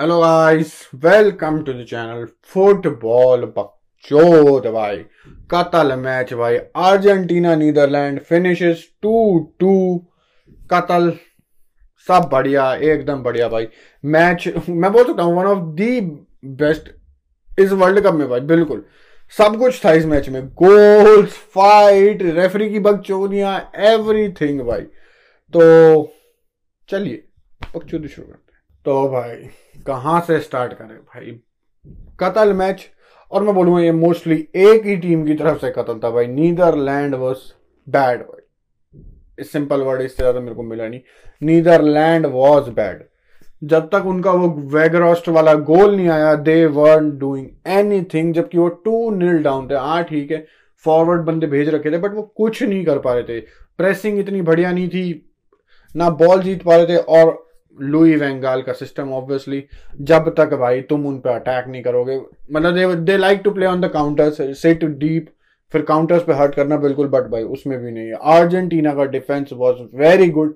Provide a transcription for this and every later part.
Hello guys welcome to the channel football बकचोद भाई। कतल match भाई। Argentina Netherlands finishes two two कतल सब बढ़िया, एकदम बढ़िया भाई। मैच मैं बोल सकता हूँ वन ऑफ़ दी बेस्ट इस वर्ल्ड कप में भाई, बिल्कुल। सब कुछ था इस मैच में। गोल्स फाइट रेफरी की बकचोदियाँ एवरीथिंग भाई। तो चलिए, बकचोदी शुरू करते तो भाई, कहाँ से स्टार्ट करें? भाई, कतल मैच और मैं बोलूँगा ये मोस्टली एक ही टीम की तरफ़ से कतल था भाई। नीदरलैंड वॉज़ बैड भाई। सिंपल वर्ड इससे ज़्यादा मेरे को मिला नहीं। नीदरलैंड वॉज़ बैड जब तक उनका वो वेगरोस्ट वाला गोल नहीं आया they were doing anything जबकि वो टू नील डाउन थे। हाँ ठीक है फॉरवर्ड बंदे भेज रखे थे बट वो कुछ नहीं कर पा रहे थे। प्रेसिंग इतनी बढ़िया नहीं थी, ना बॉल जीत पा रहे थे, और लुई वेंगाल का सिस्टम ऑब्वियसली जब तक भाई तुम उन पर अटैक नहीं करोगे। मतलब they like to play on the counters sit deep फिर काउंटर्स पे हर्ट करना बिल्कुल बट भाई उसमें भी नहीं है। अर्जेंटीना का डिफेंस वॉज़ वेरी गुड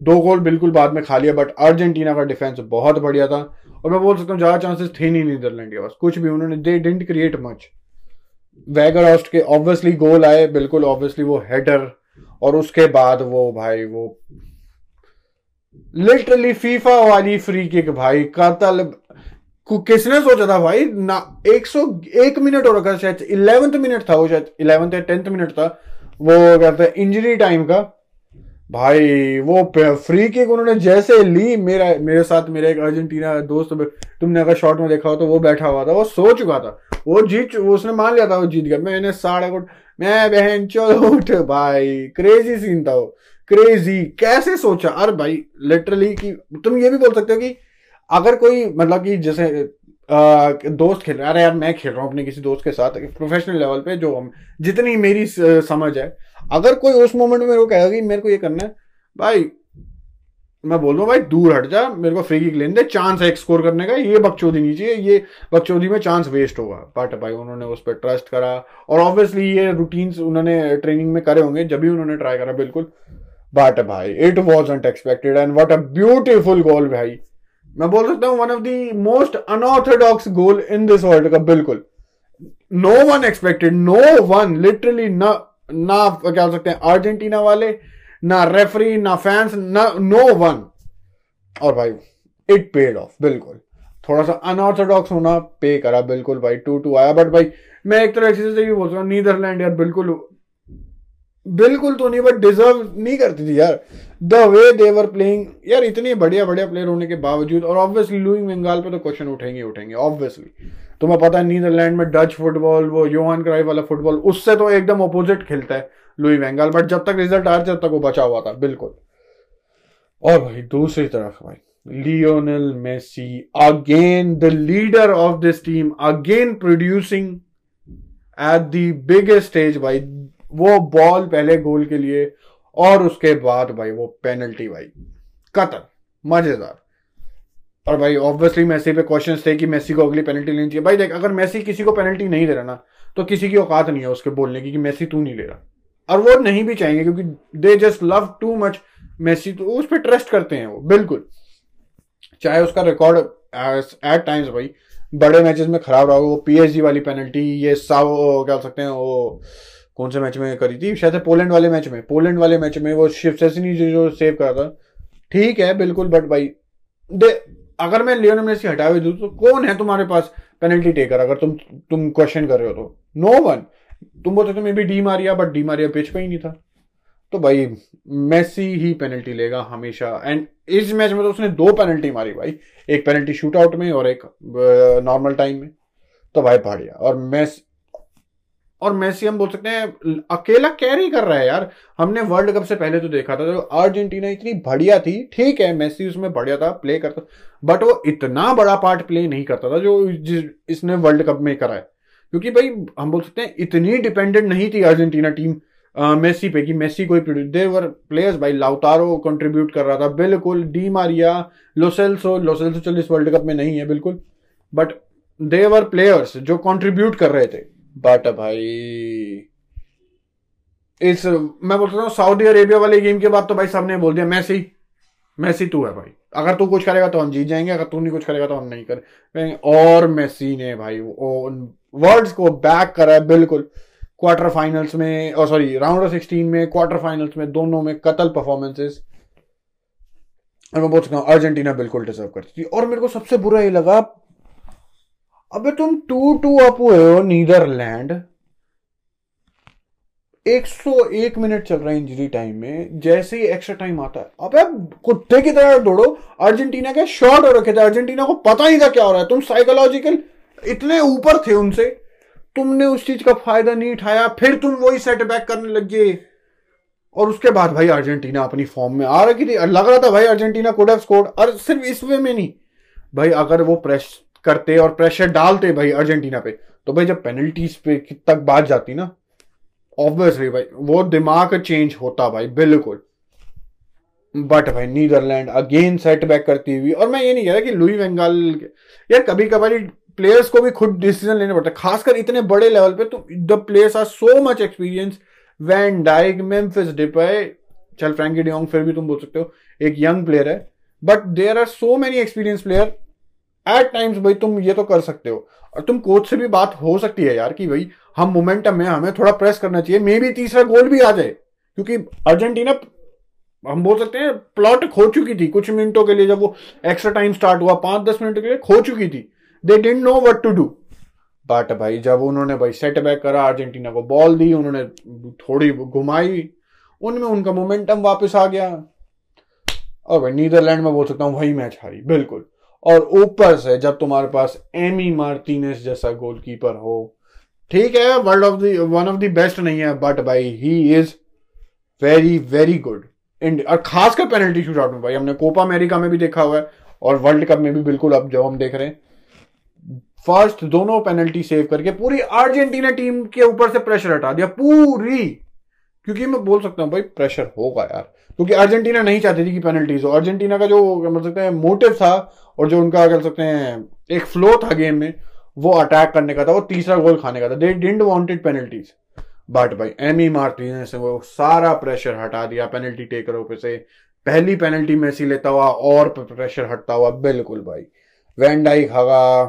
दो गोल बिल्कुल बाद में खा लिया बट अर्जेंटीना का डिफेंस बहुत बढ़िया था। और मैं बोल सकता हूँ, ज़्यादा चांसेस थे नहीं नीदरलैंड के पास। कुछ भी, उन्होंने दे डेंट क्रिएट मच वैगर के ऑब्वियसली गोल आए, बिल्कुल ऑब्वियसली वो हेडर और उसके बाद वो भाई वो लिटरली फीफा वाली फ्री किक भाई, कतल किसने सोचा था भाई, ना, एक सौ, एक मिनट हो रखा शायद इलेवेंथ मिनट था, वो शायद इलेवेंथ या टेंथ मिनट था, वो कहते हैं इंजरी टाइम का, भाई, वो फ्री किक उन्होंने जैसे ली, मेरा, मेरे साथ मेरा एक अर्जेंटीना दोस्त तुमने अगर शॉर्ट में देखा हो तो वो बैठा हुआ था, वो सो चुका था, वो जीत उसने मान लिया था, वो जीत गया, मैंने साढ़े को, मैं बहन चलो उठ, भाई क्रेजी सीन था वो। क्रेजी कैसे सोचा? अरे भाई लिटरली कि तुम ये भी बोल सकते हो कि अगर कोई मतलब कि जैसे दोस्त खेल रहा है। अरे यार, मैं खेल रहा हूँ अपने किसी दोस्त के साथ प्रोफेशनल लेवल पे, जो हम, जितनी मेरी समझ है। अगर कोई उस मोमेंट में मेरे को कहेगा कि मेरे को ये करना है, भाई, मैं बोल रहा भाई, दूर हट जा, मेरे को फ्री किक लेने दे चांस है स्कोर करने का, ये बकचोदी नहीं चाहिए, ये बकचोदी में चांस वेस्ट होगा। बट भाई, उन्होंने उस पर ट्रस्ट करा, और ऑब्वियसली ये रूटीन्स उन्होंने ट्रेनिंग में करे होंगे, जब भी उन्होंने ट्राई करा, बिल्कुल। बट भाई it was expected and what a beautiful goal भाई। मैं बोल सकता हूँ one of the most unorthodox goal in this world cup बिल्कुल। No one expected no one literally ना ना क्या सकते हैं अर्जेंटीना वाले, ना रेफरी ना फैंस ना नो वन और भाई इट पेड ऑफ़ बिल्कुल। थोड़ा सा अनऑर्थोडॉक्स होना पे करा, बिल्कुल भाई टू टू आया। बट भाई, मैं एक तरह से बोल रहा हूँ नीदरलैंड यार, बिल्कुल बिल्कुल तो नहीं बट डिजर्व नहीं करती थी यार। द वे देवर प्लेइंग यार इतने बढ़िया बढ़िया प्लेयर होने के बावजूद, और ऑब्वियसली लुइंग बंगाल पे तो क्वेश्चन उठेंगे उठेंगे ऑब्वियसली तुम्हें पता है नीदरलैंड में डच फुटबॉल वो योहान क्राई वाला फुटबॉल उससे तो एकदम अपोजिट खेलता है लुई बंगाल बट जब तक रिज़ल्ट आया, जब तक वो बचा हुआ था, बिल्कुल। और भाई, दूसरी तरफ़ भाई Lionel Messi again the leader of this team again producing at the biggest stage भाई। वो बॉल पहले गोल के लिए और उसके बाद भाई वो पेनल्टी भाई। कतर मज़ेदार। और भाई ऑब्वियसली मेसी पे क्वेश्चंस थे कि मेसी को अगली पेनल्टी लेनी चाहिए। भाई देख, अगर मेसी किसी को पेनल्टी नहीं दे रहा ना तो किसी की औकात नहीं है उसके बोलने की कि मेसी तू नहीं ले रहा। और वो नहीं भी चाहेंगे क्योंकि they just love too much Messi तो उस पर ट्रस्ट करते हैं वो, बिल्कुल। चाहे उसका रिकॉर्ड एट टाइम्स भाई, बड़े मैचेस में खराब रहा हो, वो पीएसजी वाली पेनल्टी ये साव क्या सकते हैं, वो कौन से मैच में करी थी? शायद पोलैंड वाले मैच में। पोलैंड वाले मैच में वो शिव सेसनी जो सेव करा था। ठीक है, बिल्कुल बट भाई, दे, अगर मैं लियोन मेसी हटा भी दूँ तो कौन है तुम्हारे पास पेनल्टी टेकर अगर तुम तुम क्वेश्चन कर रहे हो तो। नो वन तुम बोलते मे भी Di Maria but Di Maria pitch पे ही नहीं था। तो भाई मेसी ही पेनल्टी लेगा हमेशा। एंड इस मैच में तो उसने दो पेनल्टी मारी भाई। एक पेनल्टी शूट आउट में और एक नॉर्मल टाइम में। तो भाई, बढ़िया। और मेस और मेसी हम बोल सकते हैं, अकेला कैरी कर रहा है यार। हमने वर्ल्ड कप से पहले तो देखा था तो अर्जेंटीना इतनी बढ़िया थी, ठीक है, मेसी उसमें बढ़िया था प्ले करता बट वो इतना बड़ा पार्ट प्ले नहीं करता था जो इसने वर्ल्ड कप में करा है। क्योंकि भाई, हम बोल सकते हैं, इतनी डिपेंडेंट नहीं थी अर्जेंटीना टीम मेसी पे कि मेसी कोई देवर प्लेयर्स भाई लाउतारो कंट्रीब्यूट कर रहा था, बिल्कुल डी मारिया लोसेल्सो लोसेल्सो चल इस वर्ल्ड कप में नहीं है, बिल्कुल बट देवर प्लेयर्स जो कंट्रीब्यूट कर रहे थे। बट भाई, इस, मैं बोल सकता हूँ सऊदी अरेबिया वाले गेम के बाद तो भाई सबने बोल दिया मैसी मैसी तू है भाई। अगर तू कुछ करेगा तो हम जीत जाएँगे, अगर तू नहीं कुछ करेगा तो हम नहीं करेंगे और मेसी ने भाई वर्ड्स को बैक करा है, बिल्कुल। क्वार्टर फाइनल्स में और सॉरी राउंड ऑफ़ सिक्सटीन में क्वार्टर फाइनल्स में, दोनों में कतल परफॉर्मेंसेस और मैं बोल सकता हूँ अर्जेंटीना बिल्कुल डिजर्व करती थी। और मेरे को सबसे बुरा ये लगा अबे तुम टू टू अप हुए हो नीदरलैंड। 101 मिनट चल रहा है इंजरी टाइम में, जैसे ही एक्स्ट्रा टाइम आता है। अबे कुत्ते की तरह दौड़ो, अर्जेंटीना के शॉट हो रखे थे, अर्जेंटीना को पता ही था क्या हो रहा है। तुम साइकोलॉजिकल इतने ऊपर थे उनसे, तुमने उस चीज़ का फ़ायदा नहीं उठाया, फिर तुम वही सेटबैक करने लग गए। और उसके बाद भाई अर्जेंटीना अपनी फॉर्म में आ रही थी। लग रहा था भाई अर्जेंटीना कुड हैव स्कोर्ड और सिर्फ़ इस वे में नहीं। भाई अगर वो प्रेस करते और प्रेशर डालते भाई अर्जेंटीना पे। तो भाई जब पेनल्टीज पे तक बात जाती ना ऑब्वियसली भाई, वो दिमाग चेंज होता भाई, बिल्कुल। बट भाई नीदरलैंड अगेन सेटबैक करती हुई, और मैं ये नहीं कह रहा कि लुई वेंगाल यार कभी कभार प्लेयर्स को भी खुद डिसीज़न लेने पड़ते खासकर इतने बड़े लेवल पे तो the players are so much experience Van Dijk Memphis Depay चल फ्रैंकी डियोंग फिर भी तुम बोल सकते हो, एक यंग प्लेयर है। But there are so many experience player at times भाई, तुम ये तो कर सकते हो। और तुम कोच से भी बात हो सकती है यार कि भाई, हम मोमेंटम में, हमें थोड़ा प्रेस करना चाहिए। मे भी तीसरा गोल भी आ जाए। क्योंकि अर्जेंटीना, हम बोल सकते हैं प्लॉट खो चुकी थी। कुछ मिनटों के लिए जब वो एक्स्ट्रा टाइम स्टार्ट हुआ पाँच दस मिनट के लिए खो चुकी थी। They didn't know what to do but भाई, जब उन्होंने भाई सेट बैक करा, अर्जेंटीना को बॉल दी, उन्होंने थोड़ी घुमाई, उनमें उनका मोमेंटम वापस आ गया। और भाई नीदरलैंड में बोल सकता हूँ, वही मैच हारी। बिल्कुल। और ऊपर से जब तुम्हारे पास एमी मार्टिनेस जैसा गोलकीपर हो, ठीक है world of one of the best नहीं है बट भाई he is very very good और खासकर पेनल्टी शूट आउट में भाई, हमने कोपा अमेरिका में भी देखा हुआ है, और वर्ल्ड कप में भी बिल्कुल अब जो हम देख रहे हैं फ़र्स्ट दोनों पेनल्टी सेव करके पूरी अर्जेंटीना टीम के ऊपर से प्रेशर हटा दिया, पूरी। क्योंकि मैं बोल सकता हूँ भाई प्रेशर होगा यार। क्योंकि अर्जेंटीना नहीं चाहती थी कि पेनल्टीज हो। अर्जेंटीना का जो बोल सकते हैं मोटिव था और जो उनका कह सकते हैं, एक फ्लो था गेम में, वो अटैक करने का था, वो तीसरा गोल खाने का था। They didn't wanted penalties but भाई एमी मार्टिनेस से वो सारा प्रेशर हटा दिया पेनल्टी टेकरों पे से। पहली पेनल्टी मेसी लेता हुआ और प्रेशर हटता हुआ, बिल्कुल भाई। वेंडाई खागा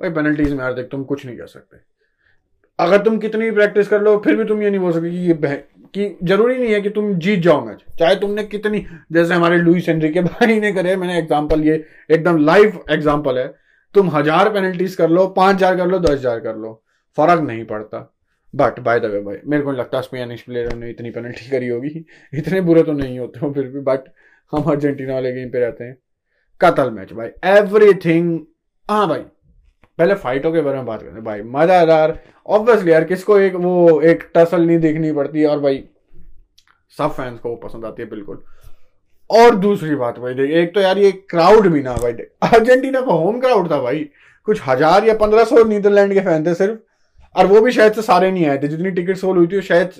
भाई पेनल्टीज में यार देख, तुम कुछ नहीं कर सकते। अगर तुम कितनी भी प्रैक्टिस कर लो, फिर भी तुम ये नहीं बोल सकते कि ये कि ज़रूरी नहीं है कि तुम जीत जाओ मैच चाहे तुमने कितनी जैसे हमारे लुइस हेनरी के भाई ने करे, मैंने एग्जांपल ये एकदम लाइव एग्जांपल है। तुम हज़ार पेनल्टीज कर लो, पाँच हज़ार कर लो, दस हज़ार कर लो। फ़र्क नहीं पड़ता। बट बाय द वे भाई, मेरे को लगता है स्पेनिश प्लेयरों ने इतनी पेनल्टी करी होगी। इतने बुरे तो नहीं होते हो फिर भी बट हम अर्जेंटीना वाले गेम पे रहते हैं। कतल मैच भाई। एवरीथिंग हाँ भाई पहले फाइटों के बारे में बात करते भाई मजादार ऑब्वियसली यार। किसको एक, वो एक टसल नहीं देखनी पड़ती और भाई, सब फैंस को पसंद आती है, बिल्कुल। और दूसरी बात भाई, देख, एक तो यार ये क्राउड भी ना, भाई अर्जेंटीना का होम क्राउड था भाई। कुछ हज़ार या पंद्रह सौ नीदरलैंड के फ़ैन थे सिर्फ़। और वो भी शायद से सारे नहीं आए थे, जितनी टिकट सोल हुई थी शायद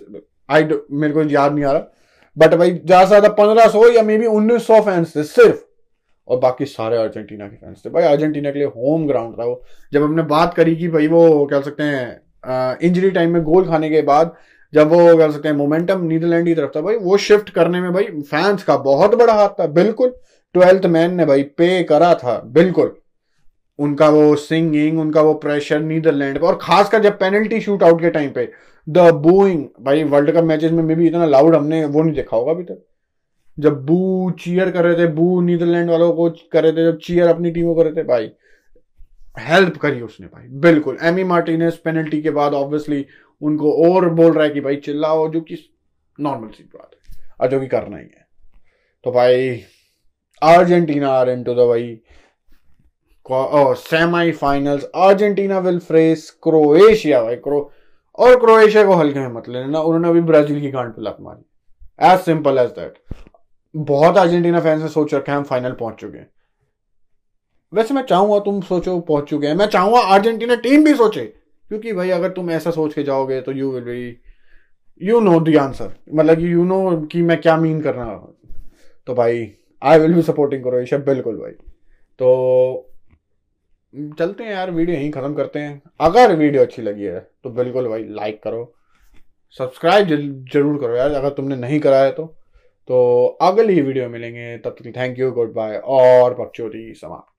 आई मेरे को याद नहीं आ रहा। बट भाई, ज़्यादा से ज़्यादा पंद्रह सौ या मे बी उन्नीस सौ फैंस थे सिर्फ़। और बाकी सारे अर्जेंटीना के फैंस थे। भाई, अर्जेंटीना के लिए होम ग्राउंड था वो। जब हमने बात करी कि भाई वो कह सकते हैं इंजरी टाइम में गोल खाने के बाद जब वो कह सकते हैं मोमेंटम नीदरलैंड की तरफ़ था, भाई, वो शिफ्ट करने में भाई फैंस का बहुत बड़ा हाथ था। बिल्कुल ट्वेल्थ मैन ने भाई पे करा था। बिल्कुल। उनका वो सिंगिंग उनका वो प्रेशर नीदरलैंड पे और खासकर जब पेनल्टी शूट आउट के टाइम पे द बूइंग भाई वर्ल्ड कप मैचेस में मे भी इतना लाउड हमने वो नहीं देखा होगा अभी तक। जब बू चीयर कर रहे थे, बू नीदरलैंड वालों को कर रहे थे, जब चीयर अपनी टीम कर रहे थे, भाई हेल्प करी उसने, भाई, बिल्कुल। एमी मार्टिनेस पेनल्टी के बाद ऑब्वियसली उनको और बोल रहा है कि, भाई, चिल्लाओ, जो कि नॉर्मल सी बात है। और जो कि करना ही है। तो भाई, Argentina are in to the भाई semi finals Argentina will face Croatia, भाई, क्रो, और क्रोएशिया को हल्के में मत लेना। उन्होंने अभी ब्राज़ील की गांड पे लत मारी। एज सिंपल एज दैट बहुत अर्जेंटीना फैंस ने सोच रखा है, हम फाइनल पहुँच चुके हैं। वैसे मैं चाहूँगा तुम सोचो, पहुँच चुके हैं। मैं चाहूँगा अर्जेंटीना टीम भी सोचे, क्योंकि भाई अगर तुम ऐसा सोच के जाओगे तो you will be you know the answer मतलब यू नो कि मैं क्या मीन कर रहा हूँ। तो भाई I will be supporting Croatia बिल्कुल भाई। तो चलते हैं यार वीडियो यहीं ख़त्म करते हैं। अगर वीडियो अच्छी लगी है तो बिल्कुल भाई लाइक करो। सब्सक्राइब ज़रूर करो यार, अगर तुमने नहीं करा है तो। तो अगली वीडियो मिलेंगे तब तक थैंक यू गुड बाय और पक्चोरी समाप्त।